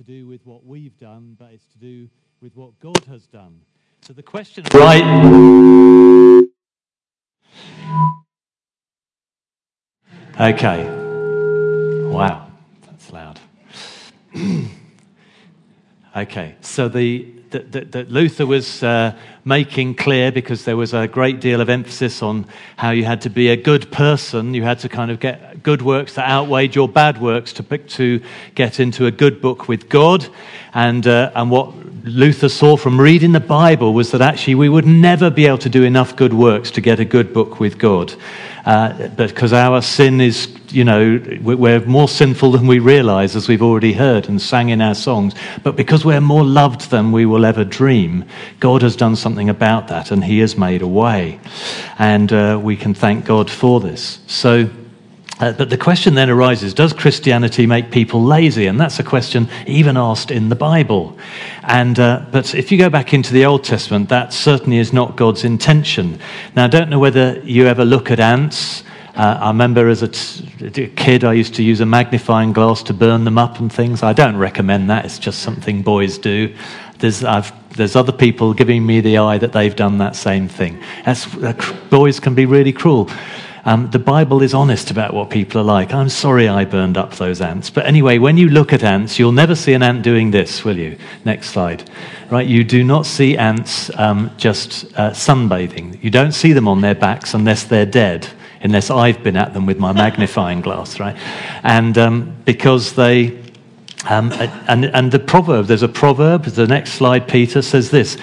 to do with what we've done, but it's to do with what God has done. So the question, right? Okay. Wow, that's loud. okay, so the that, that, Luther was uh, making clear because there was a great deal of emphasis on how you had to be a good person. You had to kind of get good works that outweighed your bad works to, to get into a good book with God. And, uh, and what Luther saw from reading the Bible was that actually we would never be able to do enough good works to get a good book with God. Uh, because our sin is, you know, we're more sinful than we realize, as we've already heard and sang in our songs. But because we're more loved than we will ever dream, God has done something about that and He has made a way. And uh, we can thank God for this. So, uh, but the question then arises Does Christianity make people lazy? And that's a question even asked in the Bible. And, uh, but if you go back into the Old Testament, that certainly is not God's intention. Now, I don't know whether you ever look at ants. Uh, I remember as a, t- a kid, I used to use a magnifying glass to burn them up and things. I don't recommend that, it's just something boys do. There's, there's other people giving me the eye that they've done that same thing. That's, uh, boys can be really cruel. Um, the Bible is honest about what people are like. I'm sorry I burned up those ants. But anyway, when you look at ants, you'll never see an ant doing this, will you? Next slide. Right, you do not see ants um, just uh, sunbathing. You don't see them on their backs unless they're dead, unless I've been at them with my magnifying glass, right? And um, because they um, and, and the proverb, there's a proverb, the next slide, Peter says this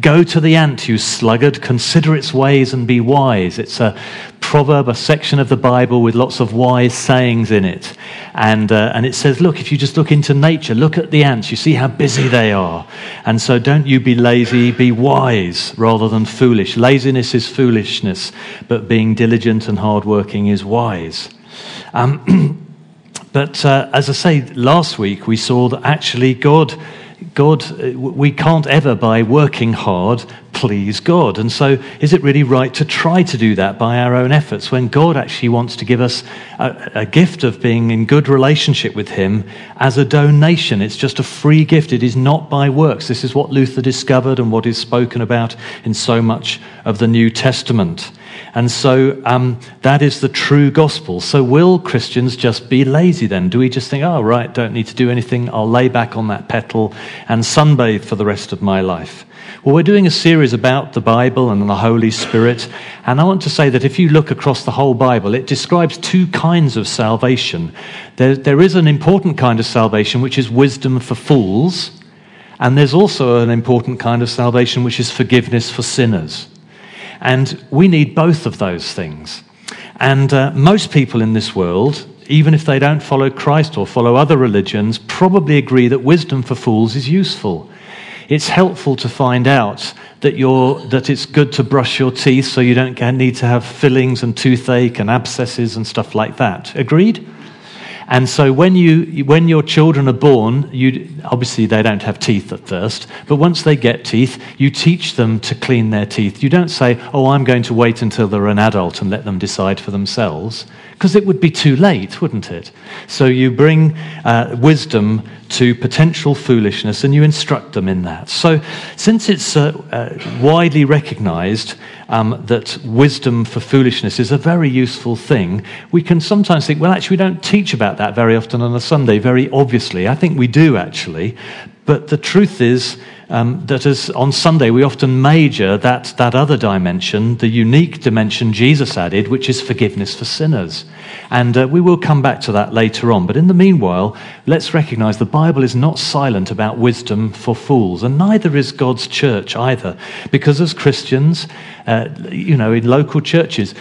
Go to the ant, you sluggard, consider its ways and be wise. It's a proverb, a section of the Bible with lots of wise sayings in it. And, uh, and it says, Look, if you just look into nature, look at the ants, you see how busy they are. And so don't you be lazy, be wise rather than foolish. Laziness is foolishness, but being diligent and hardworking is wise. Um, But uh, as I say, last week we saw that actually God, God, uh, we can't ever by working hard please God. And so, is it really right to try to do that by our own efforts when God actually wants to give us a, a, gift of being in good relationship with Him as a donation? It's just a free gift. It is not by works. This is what Luther discovered and what is spoken about in so much of the New Testament. And so um, that is the true gospel. So, will Christians just be lazy then? Do we just think, oh, right, don't need to do anything, I'll lay back on that petal and sunbathe for the rest of my life? Well, we're doing a series about the Bible and the Holy Spirit. And I want to say that if you look across the whole Bible, it describes two kinds of salvation. There, there is an important kind of salvation, which is wisdom for fools. And there's also an important kind of salvation, which is forgiveness for sinners. And we need both of those things. And uh, most people in this world, even if they don't follow Christ or follow other religions, probably agree that wisdom for fools is useful. It's helpful to find out that, you're, that it's good to brush your teeth so you don't need to have fillings and toothache and abscesses and stuff like that. Agreed? And so when, you, when your children are born, you, obviously they don't have teeth at first, but once they get teeth, you teach them to clean their teeth. You don't say, oh, I'm going to wait until they're an adult and let them decide for themselves, because it would be too late, wouldn't it? So you bring uh, wisdom to potential foolishness and you instruct them in that. So since it's uh, uh, widely recognized um, that wisdom for foolishness is a very useful thing, we can sometimes think, well, actually, we don't teach about that very often on a Sunday, very obviously. I think we do, actually. But the truth is um, that as on Sunday we often major that, that other dimension, the unique dimension Jesus added, which is forgiveness for sinners. And uh, we will come back to that later on. But in the meanwhile, let's recognize the Bible is not silent about wisdom for fools, and neither is God's church either. Because as Christians, uh, you know, in local churches,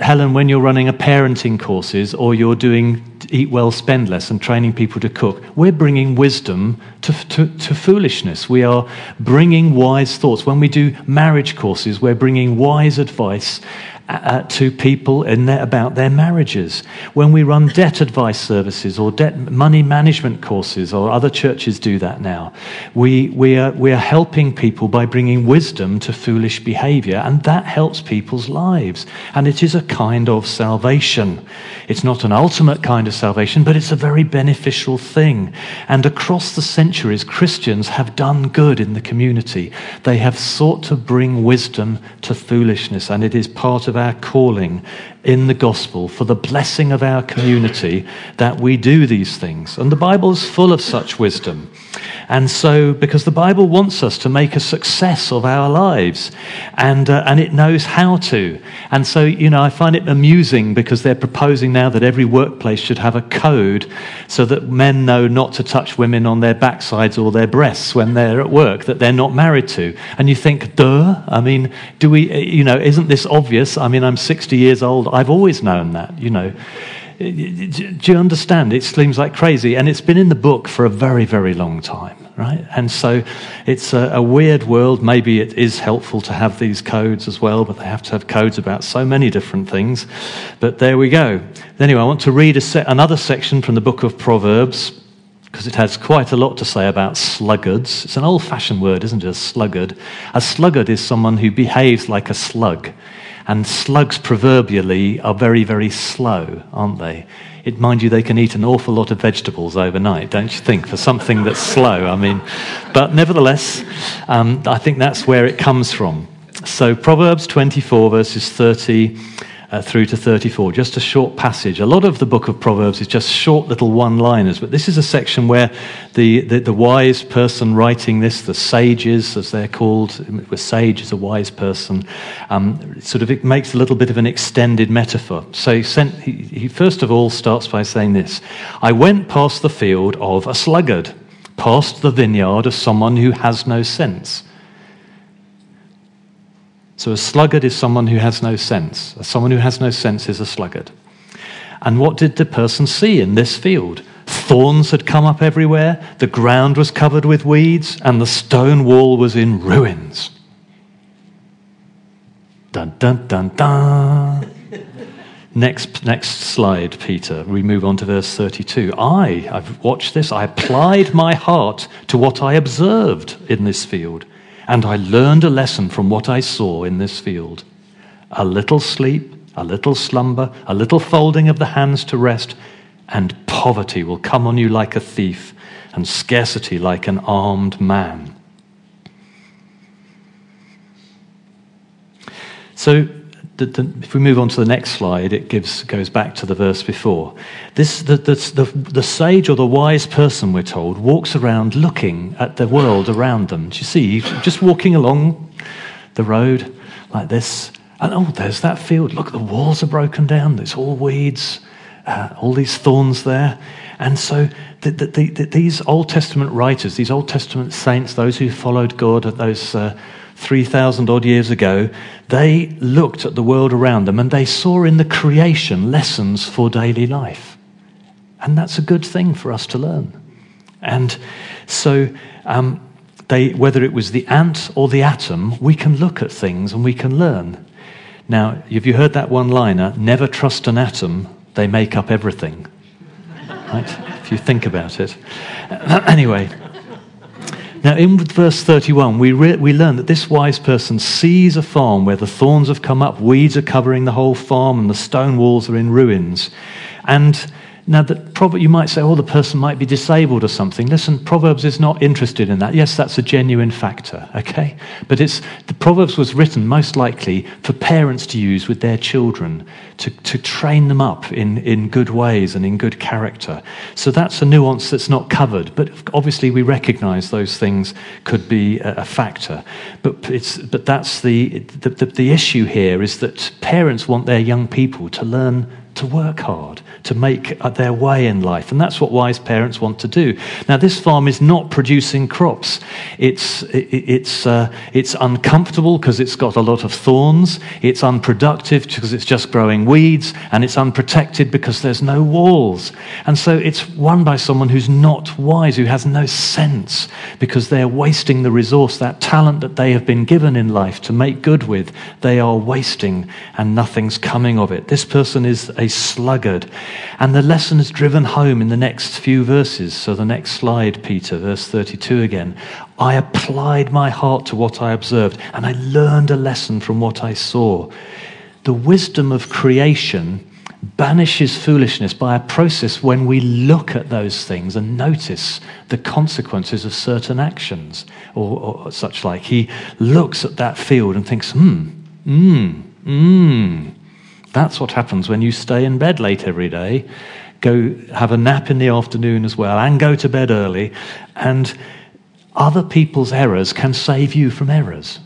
Helen, when you're running a parenting courses or you're doing eat well, spend less, and training people to cook, we're bringing wisdom to, to, to, foolishness. We are bringing wise thoughts. When we do marriage courses, we're bringing wise advice uh, to people their, about their marriages. When we run debt advice services or debt money management courses, or other churches do that now, we, we, are, we are helping people by bringing wisdom to foolish behavior, and that helps people's lives. And it is a kind of salvation. It's not an ultimate kind of salvation, but it's a very beneficial thing. And across the centuries, Christians have done good in the community. They have sought to bring wisdom to foolishness, and it is part of of our calling in the gospel for the blessing of our community that we do these things. And the Bible is full of such wisdom. And so, because the Bible wants us to make a success of our lives, and, uh, and it knows how to. And so, you know, I find it amusing because they're proposing now that every workplace should have a code so that men know not to touch women on their backsides or their breasts when they're at work that they're not married to. And you think, duh, I mean, do we, you know, isn't this obvious? I mean, I'm 60 years old. I've always known that, you know. Do you understand? It seems like crazy. And it's been in the book for a very, very long time, right? And so it's a, a, weird world. Maybe it is helpful to have these codes as well, but they have to have codes about so many different things. But there we go. Anyway, I want to read se- another section from the book of Proverbs because it has quite a lot to say about sluggards. It's an old fashioned word, isn't it? A sluggard. A sluggard is someone who behaves like a slug. And slugs, proverbially, are very, very slow, aren't they? It, mind you, they can eat an awful lot of vegetables overnight, don't you think, for something that's slow? I mean, but nevertheless, um, I think that's where it comes from. So, Proverbs 24, verses 30 uh, through to 34, just a short passage. A lot of the book of Proverbs is just short little one liners, but this is a section where the, the, the, wise person writing this, the sages as they're called, a sage is a wise person, um, sort of it makes a little bit of an extended metaphor. So he, sent, he, he first of all starts by saying this I went past the field of a sluggard, past the vineyard of someone who has no sense. So a sluggard is someone who has no sense. Someone who has no sense is a sluggard. And what did the person see in this field? Thorns had come up everywhere, the ground was covered with weeds, and the stone wall was in ruins. Dun dun dun dun. next, next slide, Peter. We move on to verse 32. I, I've watched this, I applied my heart to what I observed in this field and I learned a lesson from what I saw in this field. A little sleep, a little slumber, a little folding of the hands to rest, and poverty will come on you like a thief, and scarcity like an armed man. So, the, the, if we move on to the next slide, it gives, goes back to the verse before. This, the, the, the, sage or the wise person, we're told, walks around looking at the world around them. Do you see? Just walking along the road like this, and oh, there's that field. Look, the walls are broken down. There's all weeds, uh, all these thorns there. And so the, the, the, these Old Testament writers, these Old Testament saints, those who followed God those. Uh, 3,000 odd years ago, they looked at the world around them and they saw in the creation lessons for daily life. And that's a good thing for us to learn. And so, um, they, whether it was the ant or the atom, we can look at things and we can learn. Now, have you heard that one liner? Never trust an atom, they make up everything. Right? If you think about it. anyway. Now, in verse 31, we, re- we learn that this wise person sees a farm where the thorns have come up, weeds are covering the whole farm, and the stone walls are in ruins. And now, probably you might say, oh, the person might be disabled or something. Listen, Proverbs is not interested in that. Yes, that's a genuine factor, okay? But it's, the Proverbs was written most likely for parents to use with their children to, to train them up in, in good ways and in good character. So that's a nuance that's not covered. But obviously, we recognize those things could be a, a factor. But, it's, but that's the, the, the, the issue here is that parents want their young people to learn to work hard, to make uh, their way in life. And that's what wise parents want to do. Now, this farm is not producing crops. It's, it's, uh, it's uncomfortable because it's got a lot of thorns. It's unproductive because it's just growing weeds. And it's unprotected because there's no walls. And so it's run by someone who's not wise, who has no sense because they're wasting the resource, that talent that they have been given in life to make good with. They are wasting and nothing's coming of it. This person is a sluggard. And the lesson is driven home in the next few verses. So, the next slide, Peter, verse 32 again. I applied my heart to what I observed, and I learned a lesson from what I saw. The wisdom of creation banishes foolishness by a process when we look at those things and notice the consequences of certain actions or, or such like. He looks at that field and thinks, hmm, hmm, hmm. That's what happens when you stay in bed late every day, go have a nap in the afternoon as well, and go to bed early. And other people's errors can save you from errors.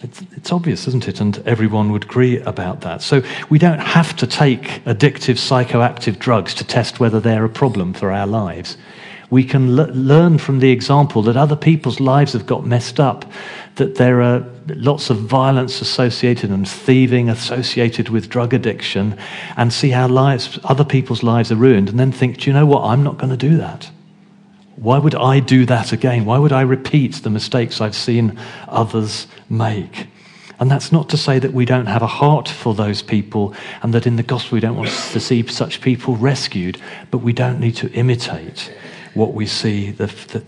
It's, it's, obvious, isn't it? And everyone would agree about that. So we don't have to take addictive psychoactive drugs to test whether they're a problem for our lives. We can l- learn from the example that other people's lives have got messed up that there are lots of violence associated and thieving associated with drug addiction, and see how lives, other people's lives are ruined, and then think, do you know what? I'm not going to do that. Why would I do that again? Why would I repeat the mistakes I've seen others make? And that's not to say that we don't have a heart for those people and that in the gospel we don't want to see such people rescued, but we don't need to imitate what we see, the, the,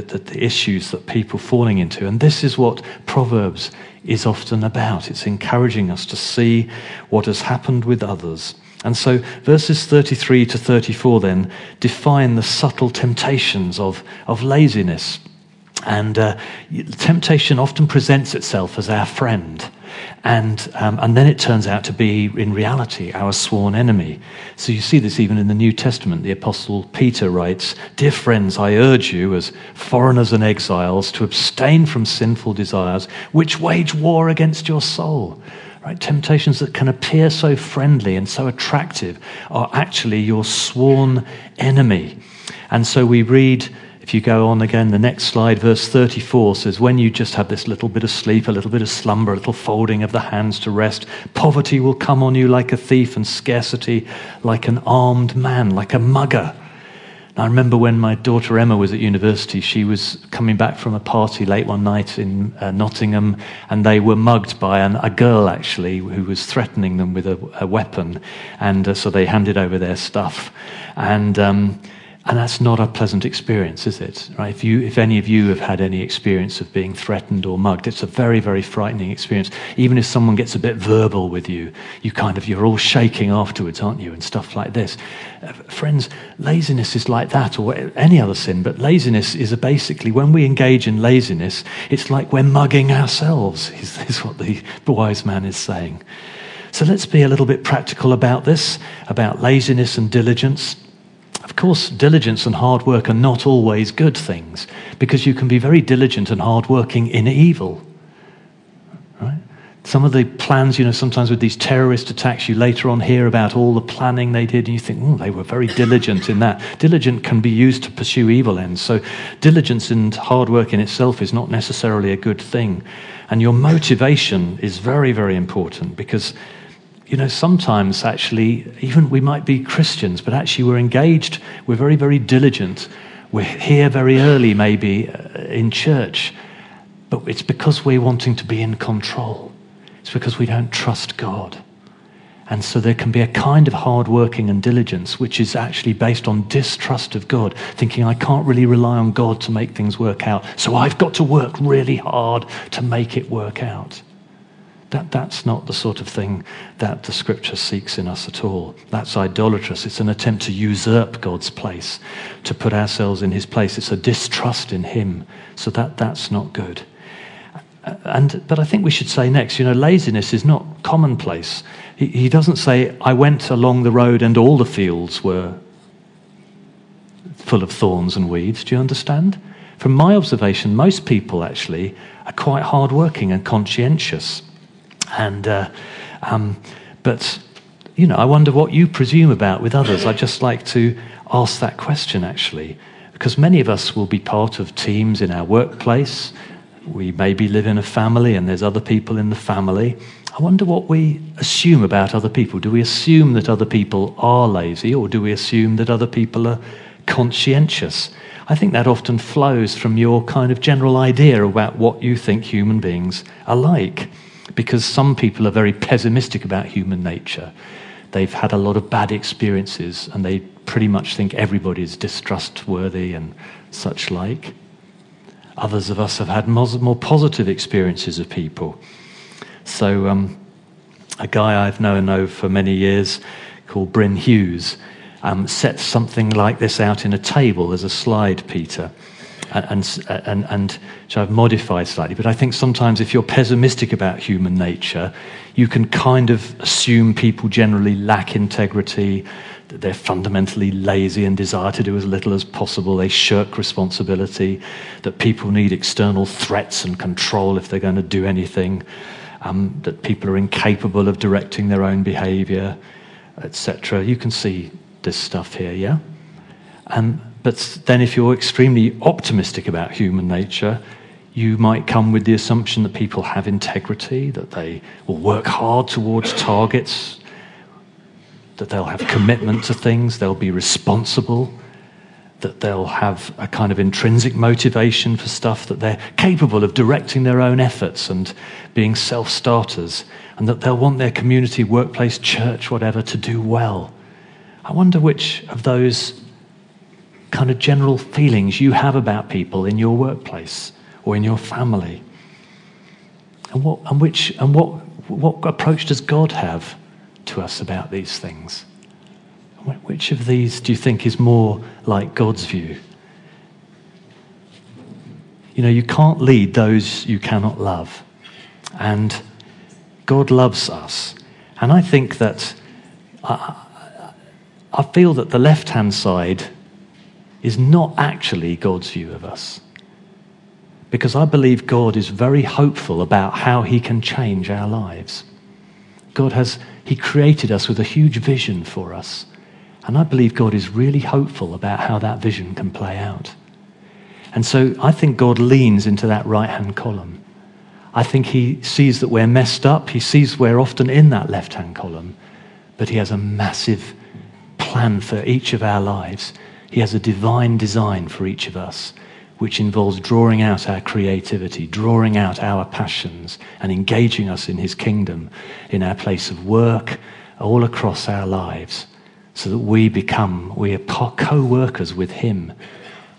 the, the, issues that people falling into. And this is what Proverbs is often about. It's encouraging us to see what has happened with others. And so verses 33 to 34 then define the subtle temptations of, of laziness. And uh, temptation often presents itself as our friend. And, um, and then it turns out to be, in reality, our sworn enemy. So you see this even in the New Testament. The Apostle Peter writes Dear friends, I urge you, as foreigners and exiles, to abstain from sinful desires which wage war against your soul. Right? Temptations that can appear so friendly and so attractive are actually your sworn enemy. And so we read if you go on again, the next slide, verse 34 says, When you just have this little bit of sleep, a little bit of slumber, a little folding of the hands to rest, poverty will come on you like a thief, and scarcity like an armed man, like a mugger. I remember when my daughter Emma was at university, she was coming back from a party late one night in uh, Nottingham, and they were mugged by an, a girl actually who was threatening them with a, a weapon. And uh, so they handed over their stuff. And um, and that's not a pleasant experience, is it? Right? If, you, if any of you have had any experience of being threatened or mugged, it's a very, very frightening experience. Even if someone gets a bit verbal with you, you kind of, you're all shaking afterwards, aren't you? And stuff like this. Uh, friends, laziness is like that, or any other sin, but laziness is basically, when we engage in laziness, it's like we're mugging ourselves, is, is what the wise man is saying. So let's be a little bit practical about this, about laziness and diligence. Of course, diligence and hard work are not always good things because you can be very diligent and hardworking in evil. Right? Some of the plans, you know, sometimes with these terrorist attacks, you later on hear about all the planning they did, and you think, oh, they were very diligent in that. Diligent can be used to pursue evil ends. So, diligence and hard work in itself is not necessarily a good thing. And your motivation is very, very important because you know, sometimes actually, even we might be Christians, but actually we're engaged, we're very, very diligent. We're here very early, maybe, uh, in church, but it's because we're wanting to be in control. It's because we don't trust God. And so there can be a kind of hard working and diligence which is actually based on distrust of God, thinking I can't really rely on God to make things work out. So I've got to work really hard to make it work out. That, that's not the sort of thing that the scripture seeks in us at all. That's idolatrous. It's an attempt to usurp God's place, to put ourselves in his place. It's a distrust in him. So that, that's not good. Uh, and, but I think we should say next, you know, laziness is not commonplace. He, he doesn't say, I went along the road and all the fields were full of thorns and weeds. Do you understand? From my observation, most people actually are quite hardworking and conscientious. And, uh, um, but you know, I wonder what you presume about with others. I'd just like to ask that question actually, because many of us will be part of teams in our workplace. We maybe live in a family and there's other people in the family. I wonder what we assume about other people. Do we assume that other people are lazy or do we assume that other people are conscientious? I think that often flows from your kind of general idea about what you think human beings are like. Because some people are very pessimistic about human nature. They've had a lot of bad experiences and they pretty much think everybody is distrustworthy and such like. Others of us have had more positive experiences of people. So, um, a guy I've known know for many years called Bryn Hughes um, set something like this out in a table as a slide, Peter, and, and, and, which I've modified slightly. But I think sometimes if you're pessimistic about human nature, you can kind of assume people generally lack integrity, that they're fundamentally lazy and desire to do as little as possible, they shirk responsibility, that people need external threats and control if they're going to do anything um, that people are incapable of directing their own behavior, etc. You can see this stuff here, yeah? Um, but then, if you're extremely optimistic about human nature, you might come with the assumption that people have integrity, that they will work hard towards targets, that they'll have commitment to things, they'll be responsible, that they'll have a kind of intrinsic motivation for stuff, that they're capable of directing their own efforts and being self starters, and that they'll want their community, workplace, church, whatever, to do well. I wonder which of those kind of general feelings you have about people in your workplace or in your family. And what, and which, and what, what approach does God have to us about these things? Which of these do you think is more like God's view? You know, you can't lead those you cannot love. And God loves us. And I think that I, I feel that the left hand side is not actually God's view of us. Because I believe God is very hopeful about how he can change our lives. God has, he created us with a huge vision for us. And I believe God is really hopeful about how that vision can play out. And so I think God leans into that right hand column. I think he sees that we're messed up. He sees we're often in that left hand column. But he has a massive plan for each of our lives. He has a divine design for each of us, which involves drawing out our creativity, drawing out our passions, and engaging us in his kingdom, in our place of work, all across our lives so that we become, we are co workers with Him,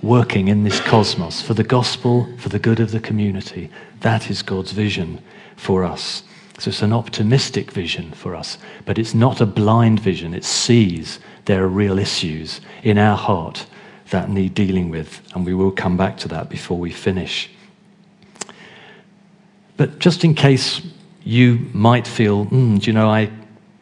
working in this cosmos for the gospel, for the good of the community. That is God's vision for us. So it's an optimistic vision for us, but it's not a blind vision. It sees there are real issues in our heart that need dealing with, and we will come back to that before we finish. But just in case you might feel, mm, do you know, I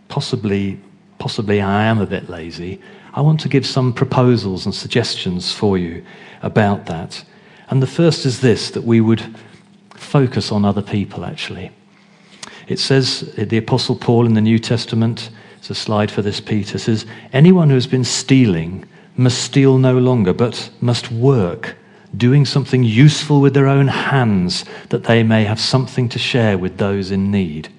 possibly possibly I am a bit lazy, I want to give some proposals and suggestions for you about that. And the first is this that we would focus on other people, actually. It says, uh, the Apostle Paul in the New Testament, it's a slide for this, Peter, says, Anyone who has been stealing must steal no longer, but must work, doing something useful with their own hands, that they may have something to share with those in need.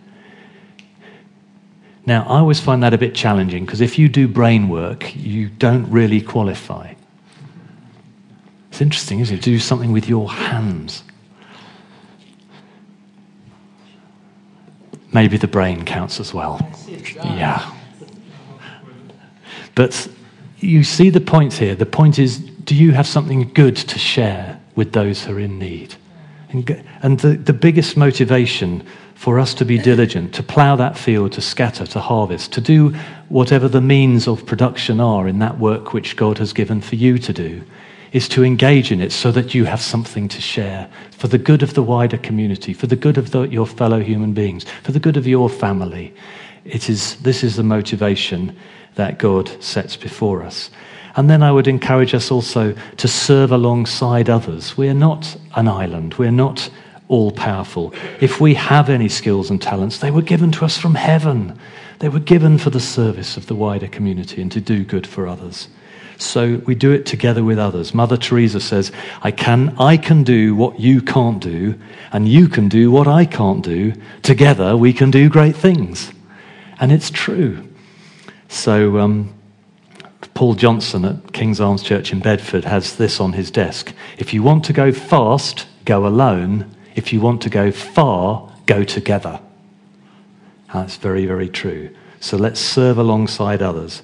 Now, I always find that a bit challenging because if you do brain work, you don't really qualify. It's interesting, isn't it? Do something with your hands. Maybe the brain counts as well. Yeah. But you see the point here. The point is do you have something good to share with those who are in need? And the, the biggest motivation for us to be diligent, to plough that field, to scatter, to harvest, to do whatever the means of production are in that work which God has given for you to do, is to engage in it so that you have something to share for the good of the wider community, for the good of the, your fellow human beings, for the good of your family. It is, this is the motivation that God sets before us. And then I would encourage us also to serve alongside others. We're not an island. We're not all powerful. If we have any skills and talents, they were given to us from heaven. They were given for the service of the wider community and to do good for others. So we do it together with others. Mother Teresa says, I can, I can do what you can't do, and you can do what I can't do. Together we can do great things. And it's true. So, um, Paul Johnson at King's Arms Church in Bedford has this on his desk. If you want to go fast, go alone. If you want to go far, go together. That's very, very true. So let's serve alongside others.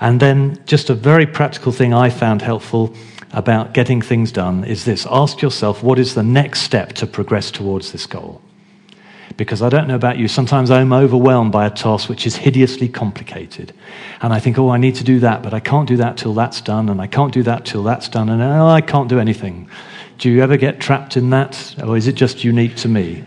And then, just a very practical thing I found helpful about getting things done is this ask yourself, what is the next step to progress towards this goal? Because I don't know about you, sometimes I'm overwhelmed by a task which is hideously complicated. And I think, oh, I need to do that, but I can't do that till that's done, and I can't do that till that's done, and oh, I can't do anything. Do you ever get trapped in that, or is it just unique to me?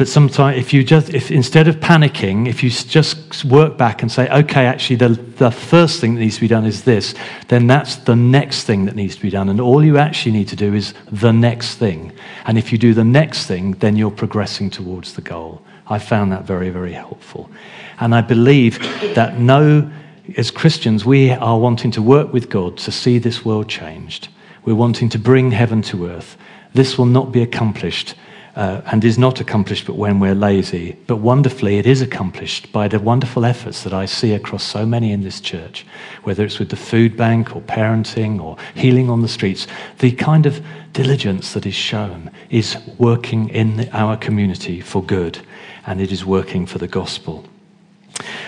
But sometimes, if you just, if instead of panicking, if you just work back and say, okay, actually, the, the first thing that needs to be done is this, then that's the next thing that needs to be done. And all you actually need to do is the next thing. And if you do the next thing, then you're progressing towards the goal. I found that very, very helpful. And I believe that no, as Christians, we are wanting to work with God to see this world changed. We're wanting to bring heaven to earth. This will not be accomplished uh, and is not accomplished but when we're lazy. But wonderfully, it is accomplished by the wonderful efforts that I see across so many in this church, whether it's with the food bank or parenting or healing on the streets. The kind of diligence that is shown is working in our community for good, and it is working for the gospel.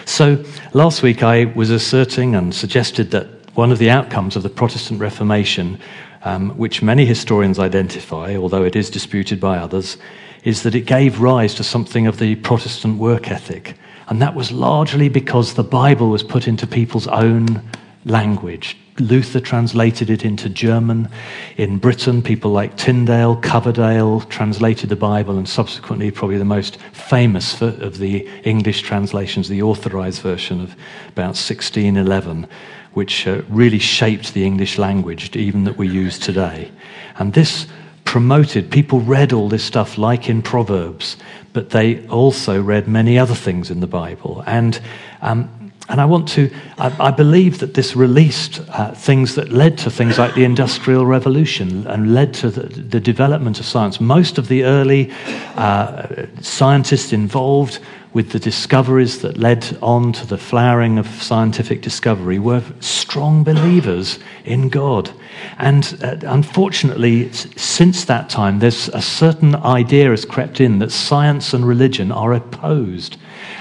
So, last week I was asserting and suggested that one of the outcomes of the Protestant Reformation um, which many historians identify, although it is disputed by others, is that it gave rise to something of the Protestant work ethic. And that was largely because the Bible was put into people's own language. Luther translated it into German. In Britain, people like Tyndale, Coverdale translated the Bible, and subsequently, probably the most famous of the English translations, the authorized version of about 1611 which uh, really shaped the English language, even that we use today. And this promoted, people read all this stuff like in Proverbs, but they also read many other things in the Bible. And um, and I want to, I, I believe that this released uh, things that led to things like the Industrial Revolution and led to the, the development of science. Most of the early uh, scientists involved with the discoveries that led on to the flowering of scientific discovery were strong believers in God. And uh, unfortunately, since that time, there's a certain idea has crept in that science and religion are opposed.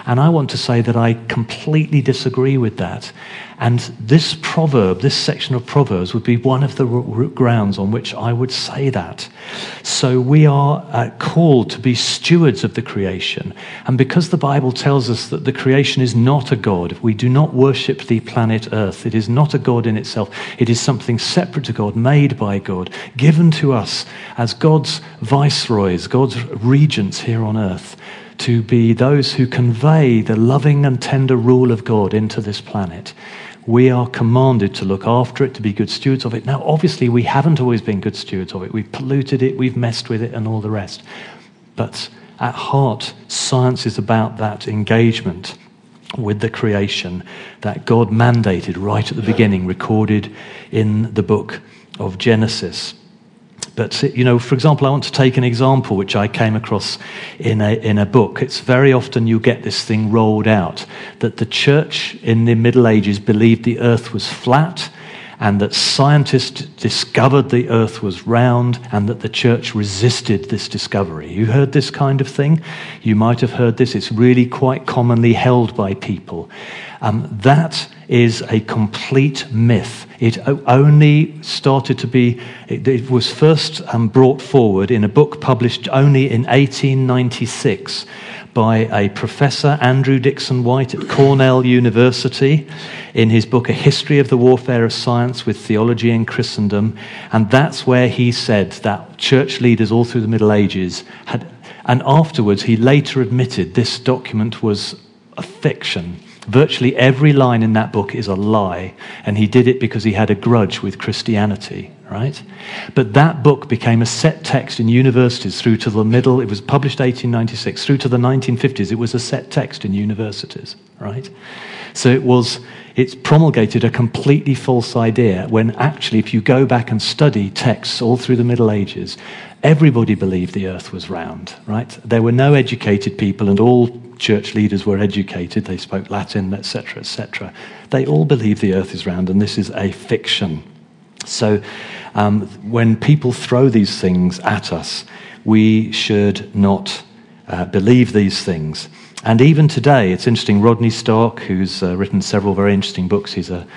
And I want to say that I completely disagree with that. And this proverb, this section of Proverbs, would be one of the grounds on which I would say that. So we are uh, called to be stewards of the creation. And because the Bible tells us that the creation is not a God, we do not worship the planet Earth. It is not a God in itself. It is something separate to God, made by God, given to us as God's viceroys, God's regents here on earth to be those who convey the loving and tender rule of God into this planet. We are commanded to look after it, to be good stewards of it. Now, obviously, we haven't always been good stewards of it. We've polluted it, we've messed with it, and all the rest. But at heart, science is about that engagement with the creation that God mandated right at the beginning, recorded in the book of Genesis. But, you know, for example, I want to take an example which I came across in a, in a book. It's very often you get this thing rolled out that the church in the Middle Ages believed the earth was flat and that scientists discovered the earth was round and that the church resisted this discovery. You heard this kind of thing? You might have heard this. It's really quite commonly held by people. Um, that is a complete myth. It only started to be, it, it was first um, brought forward in a book published only in 1896 by a professor, Andrew Dickson White, at Cornell University, in his book, A History of the Warfare of Science with Theology in Christendom. And that's where he said that church leaders all through the Middle Ages had, and afterwards he later admitted this document was a fiction. Virtually every line in that book is a lie, and he did it because he had a grudge with Christianity right? But that book became a set text in universities through to the middle. It was published 1896 through to the 1950s. It was a set text in universities, right? So it was. It's promulgated a completely false idea when actually, if you go back and study texts all through the Middle Ages, everybody believed the earth was round, right? There were no educated people, and all church leaders were educated. They spoke Latin, etc., etc. They all believe the earth is round, and this is a fiction. So um, when people throw these things at us, we should not uh, believe these things. And even today, it's interesting. Rodney Stark, who's uh, written several very interesting books, he's a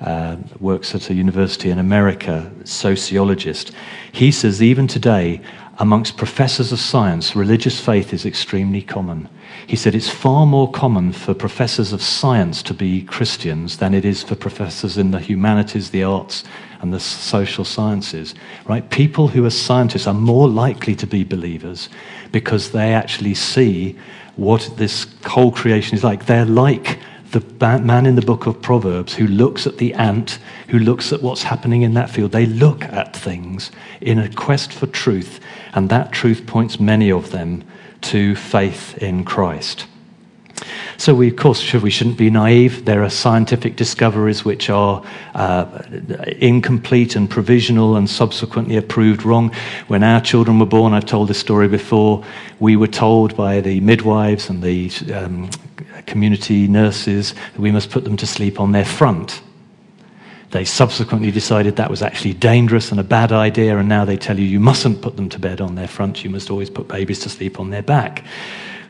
uh, works at a university in America, sociologist. He says even today, amongst professors of science, religious faith is extremely common. He said it's far more common for professors of science to be Christians than it is for professors in the humanities, the arts, and the social sciences. Right? People who are scientists are more likely to be believers because they actually see what this whole creation is like. They're like the man in the book of Proverbs who looks at the ant, who looks at what's happening in that field. They look at things in a quest for truth, and that truth points many of them to faith in Christ. So we, of course, we shouldn't be naive. There are scientific discoveries which are uh, incomplete and provisional and subsequently approved wrong. When our children were born, I've told this story before, we were told by the midwives and the um, community nurses that we must put them to sleep on their front. They subsequently decided that was actually dangerous and a bad idea, and now they tell you you mustn't put them to bed on their front, you must always put babies to sleep on their back,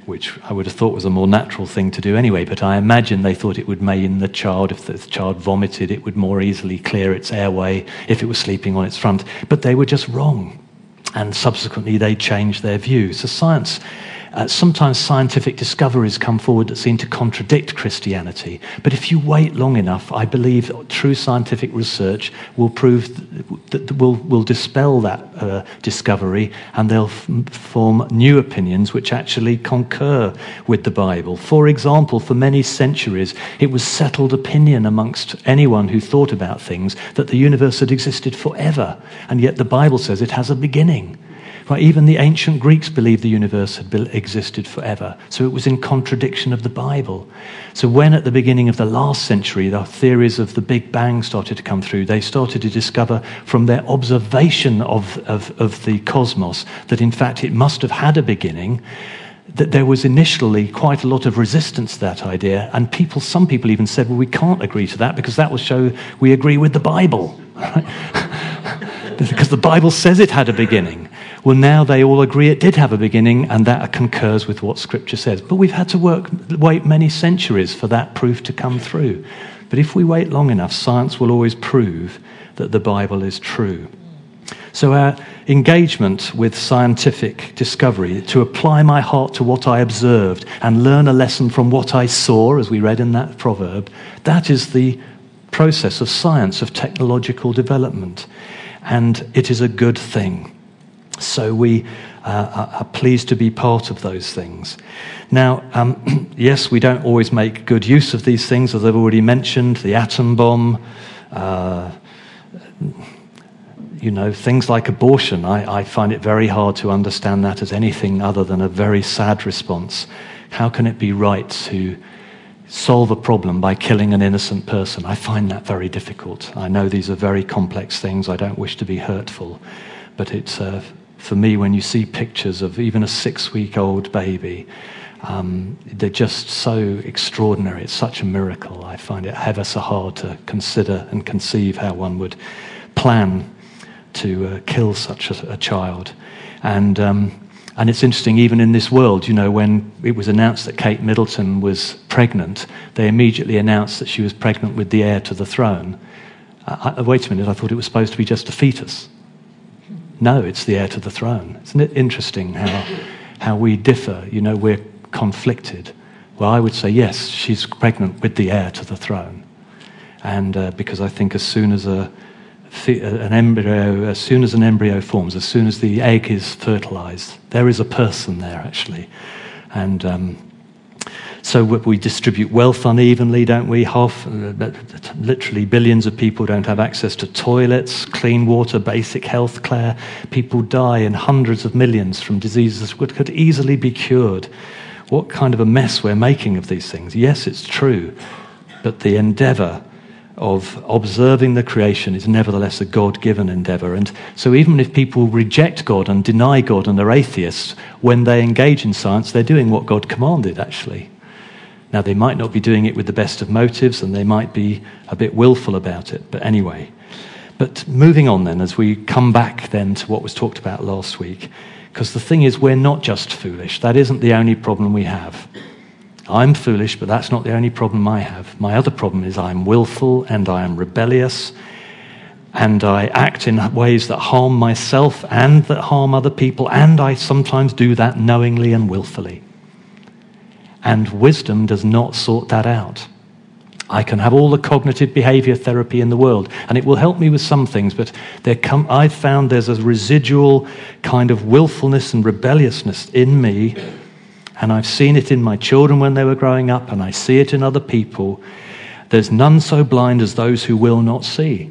which I would have thought was a more natural thing to do anyway. But I imagine they thought it would in the child, if the child vomited, it would more easily clear its airway if it was sleeping on its front. But they were just wrong. And subsequently, they changed their view. So science uh, sometimes scientific discoveries come forward that seem to contradict Christianity. But if you wait long enough, I believe true scientific research will prove that, will, will dispel that uh, discovery and they'll form new opinions which actually concur with the Bible. For example, for many centuries, it was settled opinion amongst anyone who thought about things that the universe had existed forever. And yet the Bible says it has a beginning. Right, even the ancient Greeks believed the universe had existed forever. So it was in contradiction of the Bible. So when at the beginning of the last century the theories of the Big Bang started to come through, they started to discover from their observation of, of, of the cosmos that in fact it must have had a beginning that there was initially quite a lot of resistance to that idea, and people, some people even said, "Well, we can't agree to that because that will show we agree with the Bible." because the Bible says it had a beginning. Well, now they all agree it did have a beginning, and that concurs with what Scripture says. But we've had to work, wait many centuries for that proof to come through. But if we wait long enough, science will always prove that the Bible is true. So, our engagement with scientific discovery, to apply my heart to what I observed and learn a lesson from what I saw, as we read in that proverb, that is the process of science, of technological development and it is a good thing. So we uh, are pleased to be part of those things. Now, um, yes, we don't always make good use of these things, as I've already mentioned the atom bomb, uh, you know, things like abortion. I, I find it very hard to understand that as anything other than a very sad response. How can it be right to solve a problem by killing an innocent person. I find that very difficult. I know these are very complex things. I don't wish to be hurtful. But it's, uh, for me, when you see pictures of even a six week old baby, um, they're just so extraordinary. It's such a miracle. I find it ever so hard to consider and conceive how one would plan to uh, kill such a, a child. And um, and it's interesting, even in this world, you know, when it was announced that Kate Middleton was pregnant, they immediately announced that she was pregnant with the heir to the throne. Uh, wait a minute, I thought it was supposed to be just a fetus. No, it's the heir to the throne. Isn't it interesting how, how we differ? You know, we're conflicted. Well, I would say, yes, she's pregnant with the heir to the throne. And uh, because I think as soon as a, an embryo, as soon as an embryo forms, as soon as the egg is fertilized, there is a person there actually. And um, So we distribute wealth unevenly, don't we? Half, uh, literally billions of people don't have access to toilets, clean water, basic health care. People die in hundreds of millions from diseases that could easily be cured. What kind of a mess we're making of these things? Yes, it's true, but the endeavor of observing the creation is nevertheless a God given endeavor. And so, even if people reject God and deny God and are atheists, when they engage in science, they're doing what God commanded, actually. Now, they might not be doing it with the best of motives and they might be a bit willful about it, but anyway. But moving on then, as we come back then to what was talked about last week, because the thing is, we're not just foolish. That isn't the only problem we have. I'm foolish, but that's not the only problem I have. My other problem is I'm willful and I am rebellious and I act in ways that harm myself and that harm other people, and I sometimes do that knowingly and willfully. And wisdom does not sort that out. I can have all the cognitive behavior therapy in the world, and it will help me with some things, but there come, I've found there's a residual kind of willfulness and rebelliousness in me and I've seen it in my children when they were growing up, and I see it in other people. There's none so blind as those who will not see.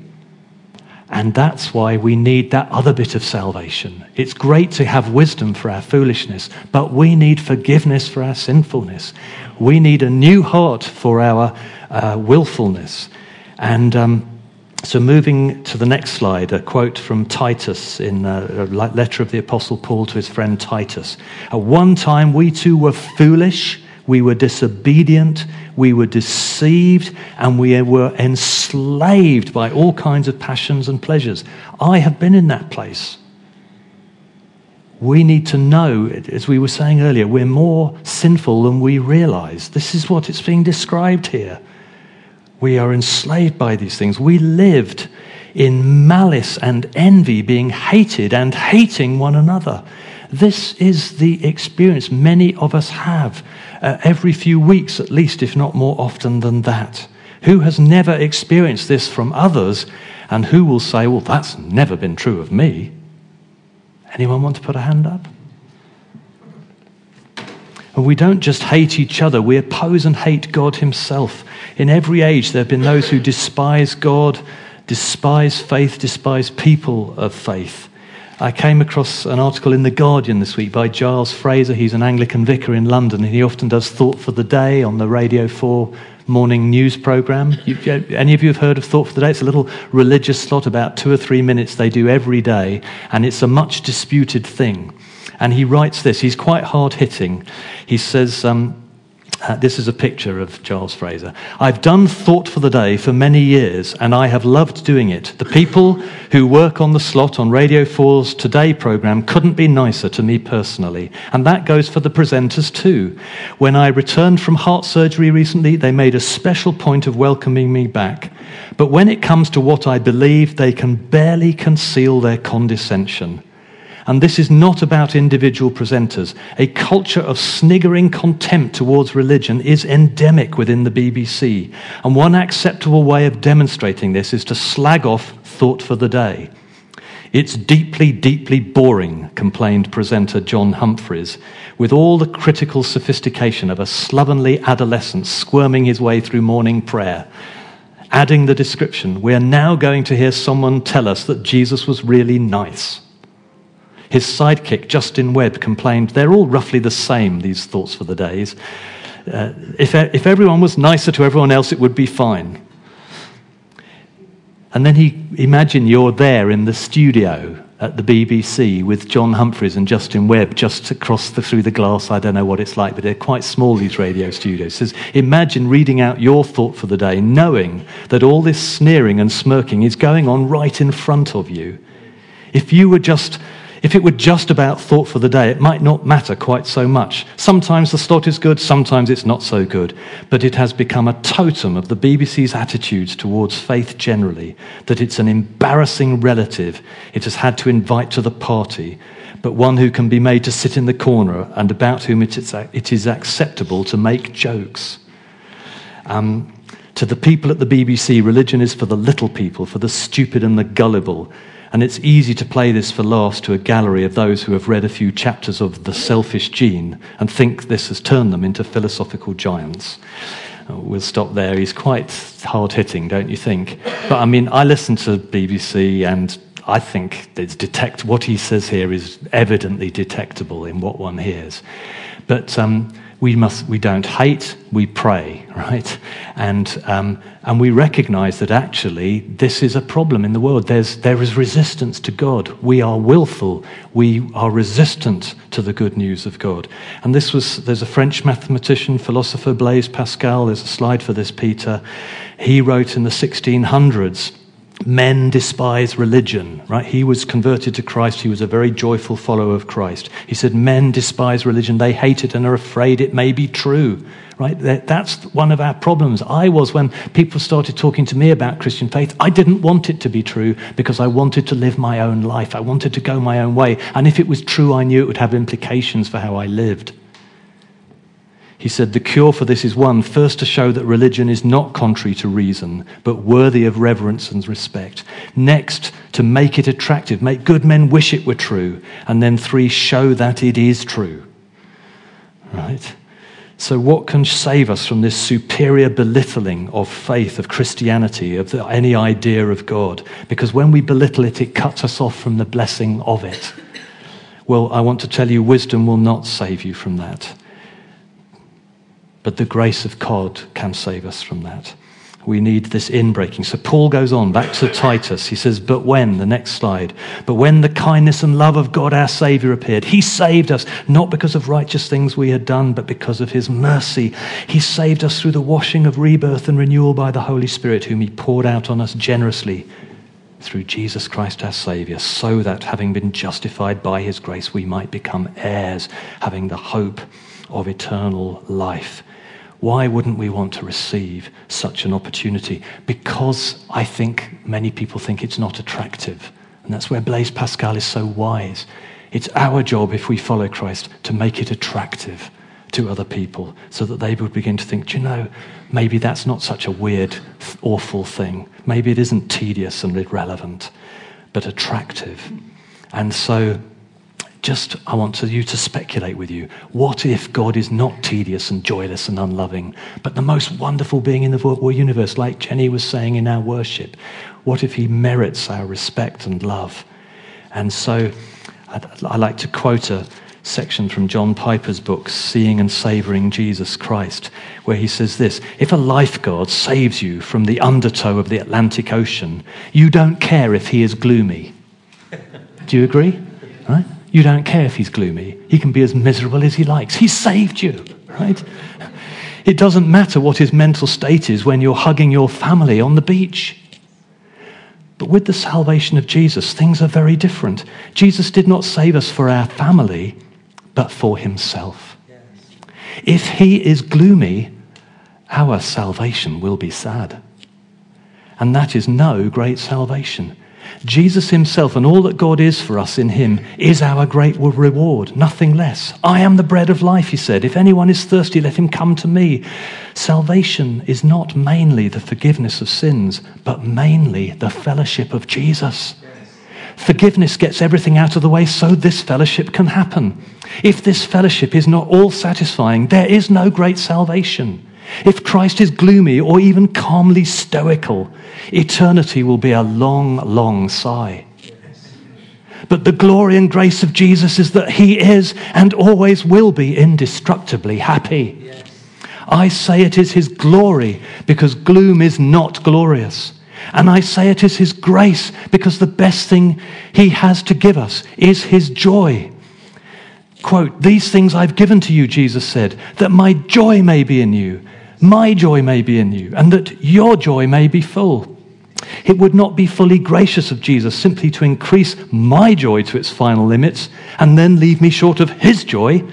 And that's why we need that other bit of salvation. It's great to have wisdom for our foolishness, but we need forgiveness for our sinfulness. We need a new heart for our uh, willfulness. And um, so, moving to the next slide, a quote from Titus in uh, a letter of the Apostle Paul to his friend Titus. At one time, we too were foolish, we were disobedient, we were deceived, and we were enslaved by all kinds of passions and pleasures. I have been in that place. We need to know, as we were saying earlier, we're more sinful than we realize. This is what it's being described here. We are enslaved by these things. We lived in malice and envy, being hated and hating one another. This is the experience many of us have uh, every few weeks, at least, if not more often than that. Who has never experienced this from others, and who will say, Well, that's never been true of me? Anyone want to put a hand up? And we don't just hate each other, we oppose and hate God Himself. In every age, there have been those who despise God, despise faith, despise people of faith. I came across an article in The Guardian this week by Giles Fraser. He's an Anglican vicar in London, and he often does Thought for the Day on the Radio 4 morning news program. You, any of you have heard of Thought for the Day? It's a little religious slot, about two or three minutes they do every day, and it's a much disputed thing. And he writes this, he's quite hard hitting. He says, um, uh, this is a picture of Giles Fraser. I've done Thought for the Day for many years, and I have loved doing it. The people who work on the slot on Radio 4's Today programme couldn't be nicer to me personally. And that goes for the presenters too. When I returned from heart surgery recently, they made a special point of welcoming me back. But when it comes to what I believe, they can barely conceal their condescension. And this is not about individual presenters. A culture of sniggering contempt towards religion is endemic within the BBC. And one acceptable way of demonstrating this is to slag off Thought for the Day. It's deeply, deeply boring, complained presenter John Humphrys, with all the critical sophistication of a slovenly adolescent squirming his way through morning prayer. Adding the description, we are now going to hear someone tell us that Jesus was really nice. His sidekick, Justin Webb, complained, They're all roughly the same, these thoughts for the days. Uh, if, if everyone was nicer to everyone else, it would be fine. And then he imagine you're there in the studio at the BBC with John Humphrys and Justin Webb just across the, through the glass. I don't know what it's like, but they're quite small, these radio studios. Says, imagine reading out your thought for the day, knowing that all this sneering and smirking is going on right in front of you. If you were just if it were just about thought for the day, it might not matter quite so much. Sometimes the slot is good, sometimes it's not so good. But it has become a totem of the BBC's attitudes towards faith generally that it's an embarrassing relative it has had to invite to the party, but one who can be made to sit in the corner and about whom it is, acceptable to make jokes. Um, to the people at the BBC, religion is for the little people, for the stupid and the gullible And it's easy to play this for laughs to a gallery of those who have read a few chapters of The Selfish Gene and think this has turned them into philosophical giants. Uh, we'll stop there. He's quite hard hitting, don't you think? But I mean, I listen to BBC and I think it's detect what he says here is evidently detectable in what one hears. But um, we, must, we don't hate, we pray, right? And, um, and we recognize that actually this is a problem in the world. There's, there is resistance to God. We are willful. We are resistant to the good news of God. And this was, there's a French mathematician, philosopher, Blaise Pascal. There's a slide for this, Peter. He wrote in the 1600s men despise religion, right? He was converted to Christ. He was a very joyful follower of Christ. He said, Men despise religion. They hate it and are afraid it may be true, right? That's one of our problems. I was, when people started talking to me about Christian faith, I didn't want it to be true because I wanted to live my own life. I wanted to go my own way. And if it was true, I knew it would have implications for how I lived. He said, The cure for this is one, first to show that religion is not contrary to reason, but worthy of reverence and respect. Next, to make it attractive, make good men wish it were true. And then three, show that it is true. Right? So, what can save us from this superior belittling of faith, of Christianity, of the, any idea of God? Because when we belittle it, it cuts us off from the blessing of it. Well, I want to tell you, wisdom will not save you from that. But the grace of God can save us from that. We need this inbreaking. So Paul goes on back to Titus. He says, But when, the next slide, but when the kindness and love of God our Savior appeared, He saved us, not because of righteous things we had done, but because of His mercy. He saved us through the washing of rebirth and renewal by the Holy Spirit, whom He poured out on us generously through Jesus Christ our Savior, so that having been justified by His grace, we might become heirs, having the hope of eternal life. Why wouldn't we want to receive such an opportunity? Because I think many people think it's not attractive. And that's where Blaise Pascal is so wise. It's our job, if we follow Christ, to make it attractive to other people so that they would begin to think, do you know, maybe that's not such a weird, awful thing. Maybe it isn't tedious and irrelevant, but attractive. And so just I want to, you to speculate with you. What if God is not tedious and joyless and unloving, but the most wonderful being in the universe, like Jenny was saying in our worship? What if he merits our respect and love? And so I'd, I like to quote a section from John Piper's book, Seeing and Savoring Jesus Christ, where he says this If a lifeguard saves you from the undertow of the Atlantic Ocean, you don't care if he is gloomy. Do you agree? Right? You don't care if he's gloomy. He can be as miserable as he likes. He saved you, right? It doesn't matter what his mental state is when you're hugging your family on the beach. But with the salvation of Jesus, things are very different. Jesus did not save us for our family, but for himself. If he is gloomy, our salvation will be sad. And that is no great salvation. Jesus himself and all that God is for us in him is our great reward, nothing less. I am the bread of life, he said. If anyone is thirsty, let him come to me. Salvation is not mainly the forgiveness of sins, but mainly the fellowship of Jesus. Forgiveness gets everything out of the way so this fellowship can happen. If this fellowship is not all satisfying, there is no great salvation. If Christ is gloomy or even calmly stoical, eternity will be a long, long sigh. But the glory and grace of Jesus is that he is and always will be indestructibly happy. I say it is his glory because gloom is not glorious. And I say it is his grace because the best thing he has to give us is his joy. Quote, These things I've given to you, Jesus said, that my joy may be in you my joy may be in you, and that your joy may be full. It would not be fully gracious of Jesus simply to increase my joy to its final limits and then leave me short of his joy.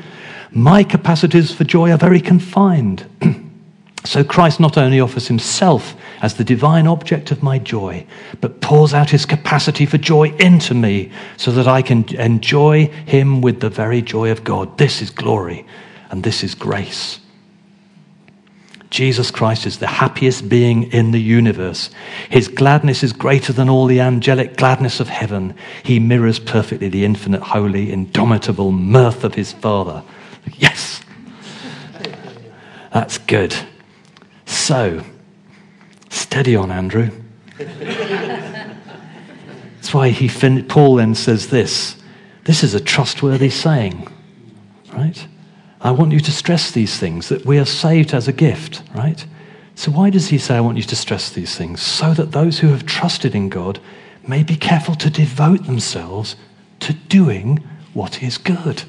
My capacities for joy are very confined. so Christ not only offers himself as the divine object of my joy, but pours out his capacity for joy into me so that I can enjoy him with the very joy of God. This is glory and this is grace. Jesus Christ is the happiest being in the universe. His gladness is greater than all the angelic gladness of heaven. He mirrors perfectly the infinite, holy, indomitable mirth of his Father. Yes! That's good. So, steady on, Andrew. That's why he fin- Paul then says this. This is a trustworthy saying, right? I want you to stress these things that we are saved as a gift, right? So, why does he say, I want you to stress these things? So that those who have trusted in God may be careful to devote themselves to doing what is good.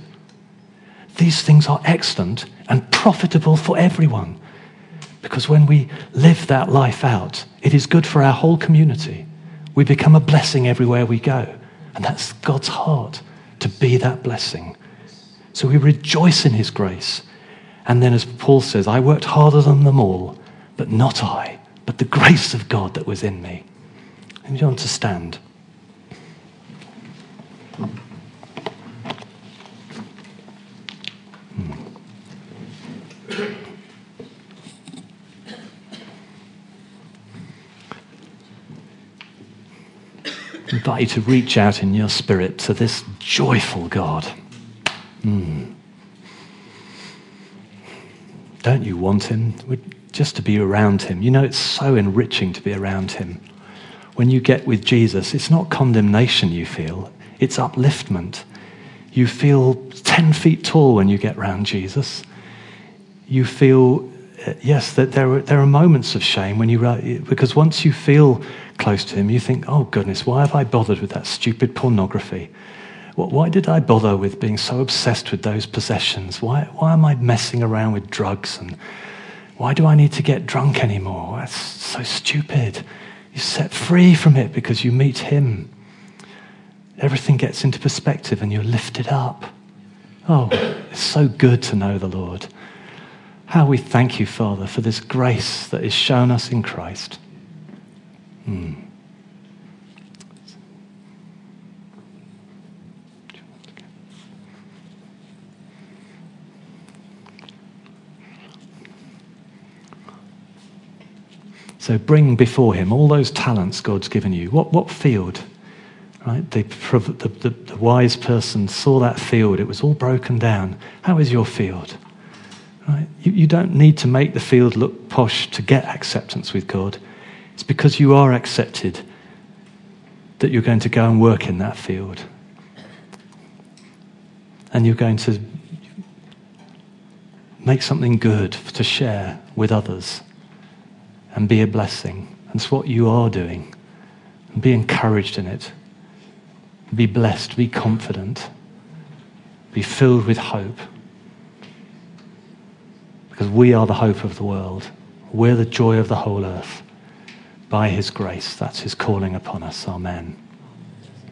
These things are excellent and profitable for everyone. Because when we live that life out, it is good for our whole community. We become a blessing everywhere we go. And that's God's heart to be that blessing. So we rejoice in his grace. And then, as Paul says, I worked harder than them all, but not I, but the grace of God that was in me. And you understand. Hmm. invite you to reach out in your spirit to this joyful God. Mm. Don't you want him? Just to be around him. You know, it's so enriching to be around him. When you get with Jesus, it's not condemnation you feel, it's upliftment. You feel 10 feet tall when you get around Jesus. You feel, uh, yes, that there are, there are moments of shame when you, because once you feel close to him, you think, oh goodness, why have I bothered with that stupid pornography? Why did I bother with being so obsessed with those possessions? Why, why am I messing around with drugs? And why do I need to get drunk anymore? That's so stupid. You're set free from it because you meet Him. Everything gets into perspective and you're lifted up. Oh, it's so good to know the Lord. How we thank you, Father, for this grace that is shown us in Christ. Hmm. So bring before him all those talents God's given you. What, what field? Right? The, the, the, the wise person saw that field, it was all broken down. How is your field? Right? You, you don't need to make the field look posh to get acceptance with God. It's because you are accepted that you're going to go and work in that field. And you're going to make something good to share with others and be a blessing. That's what you are doing. And be encouraged in it. Be blessed, be confident, be filled with hope. Because we are the hope of the world. We're the joy of the whole earth. By his grace, that's his calling upon us. Amen.